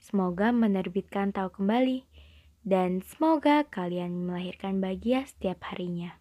Semoga menerbitkan tahu kembali dan semoga kalian melahirkan bahagia setiap harinya.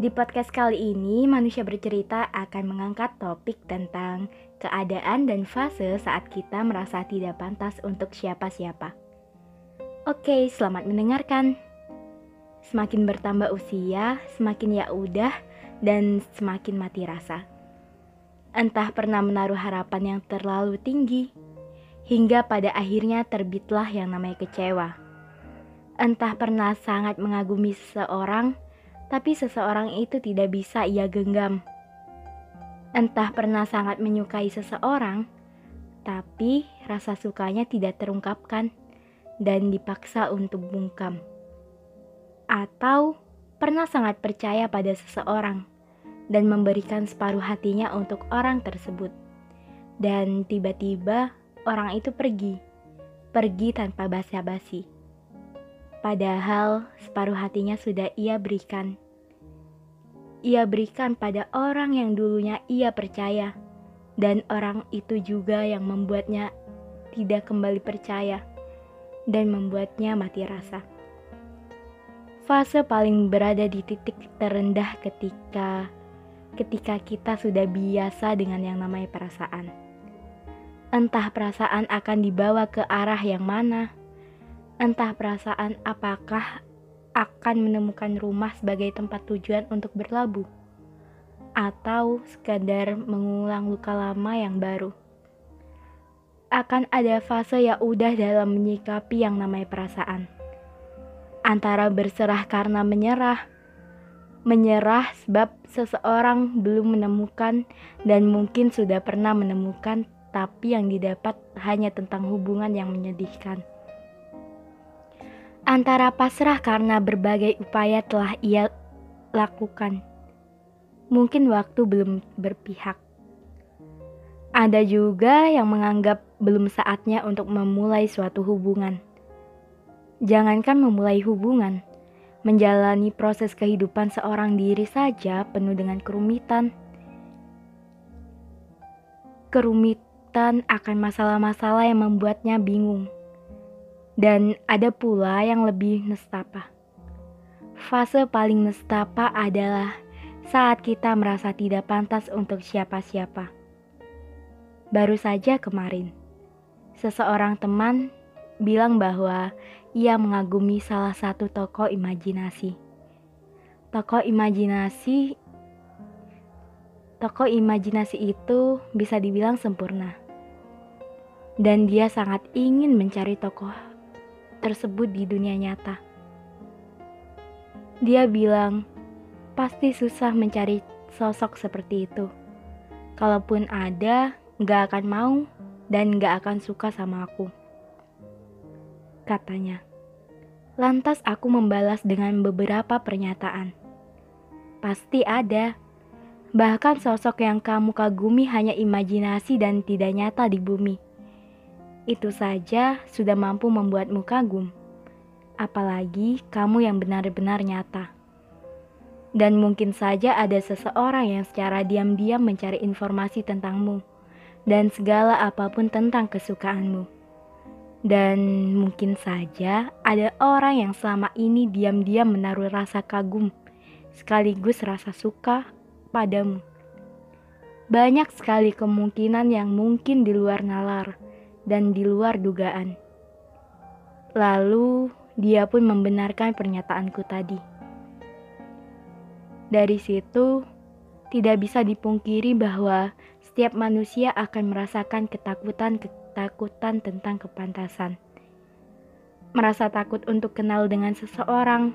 Di podcast kali ini, manusia bercerita akan mengangkat topik tentang keadaan dan fase saat kita merasa tidak pantas untuk siapa-siapa. Oke, selamat mendengarkan. Semakin bertambah usia, semakin ya udah dan semakin mati rasa. Entah pernah menaruh harapan yang terlalu tinggi, hingga pada akhirnya terbitlah yang namanya kecewa. Entah pernah sangat mengagumi seseorang, tapi seseorang itu tidak bisa ia genggam. Entah pernah sangat menyukai seseorang, tapi rasa sukanya tidak terungkapkan dan dipaksa untuk bungkam. Atau pernah sangat percaya pada seseorang, dan memberikan separuh hatinya untuk orang tersebut. Dan tiba-tiba orang itu pergi, pergi tanpa basa-basi. Padahal separuh hatinya sudah ia berikan. Ia berikan pada orang yang dulunya ia percaya, dan orang itu juga yang membuatnya tidak kembali percaya dan membuatnya mati rasa. Fase paling berada di titik terendah ketika ketika kita sudah biasa dengan yang namanya perasaan. Entah perasaan akan dibawa ke arah yang mana, entah perasaan apakah akan menemukan rumah sebagai tempat tujuan untuk berlabuh, atau sekadar mengulang luka lama yang baru. Akan ada fase yang udah dalam menyikapi yang namanya perasaan. Antara berserah karena menyerah, menyerah sebab seseorang belum menemukan dan mungkin sudah pernah menemukan, tapi yang didapat hanya tentang hubungan yang menyedihkan. Antara pasrah karena berbagai upaya telah ia lakukan, mungkin waktu belum berpihak. Ada juga yang menganggap belum saatnya untuk memulai suatu hubungan. Jangankan memulai hubungan, Menjalani proses kehidupan seorang diri saja penuh dengan kerumitan. Kerumitan akan masalah-masalah yang membuatnya bingung. Dan ada pula yang lebih nestapa. Fase paling nestapa adalah saat kita merasa tidak pantas untuk siapa-siapa. Baru saja kemarin, seseorang teman bilang bahwa ia mengagumi salah satu tokoh imajinasi. Tokoh imajinasi Tokoh imajinasi itu bisa dibilang sempurna. Dan dia sangat ingin mencari tokoh tersebut di dunia nyata. Dia bilang, pasti susah mencari sosok seperti itu. Kalaupun ada, gak akan mau dan gak akan suka sama aku katanya. Lantas aku membalas dengan beberapa pernyataan. Pasti ada. Bahkan sosok yang kamu kagumi hanya imajinasi dan tidak nyata di bumi. Itu saja sudah mampu membuatmu kagum. Apalagi kamu yang benar-benar nyata. Dan mungkin saja ada seseorang yang secara diam-diam mencari informasi tentangmu dan segala apa pun tentang kesukaanmu. Dan mungkin saja ada orang yang selama ini diam-diam menaruh rasa kagum sekaligus rasa suka padamu. banyak sekali kemungkinan yang mungkin di luar nalar dan di luar dugaan. Lalu dia pun membenarkan pernyataanku tadi. Dari situ, tidak bisa dipungkiri bahwa setiap manusia akan merasakan ketakutan-ketakutan tentang kepantasan. Merasa takut untuk kenal dengan seseorang,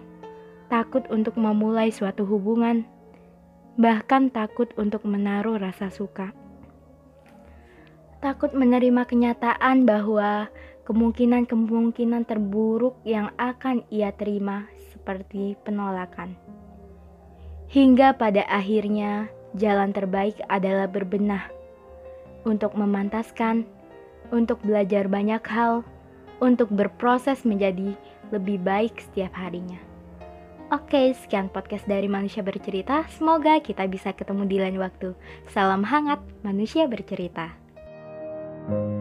takut untuk memulai suatu hubungan, bahkan takut untuk menaruh rasa suka. Takut menerima kenyataan bahwa kemungkinan-kemungkinan terburuk yang akan ia terima seperti penolakan. Hingga pada akhirnya jalan terbaik adalah berbenah untuk memantaskan, untuk belajar banyak hal, untuk berproses menjadi lebih baik setiap harinya. Oke, sekian podcast dari Manusia Bercerita. Semoga kita bisa ketemu di lain waktu. Salam hangat, Manusia Bercerita. thank you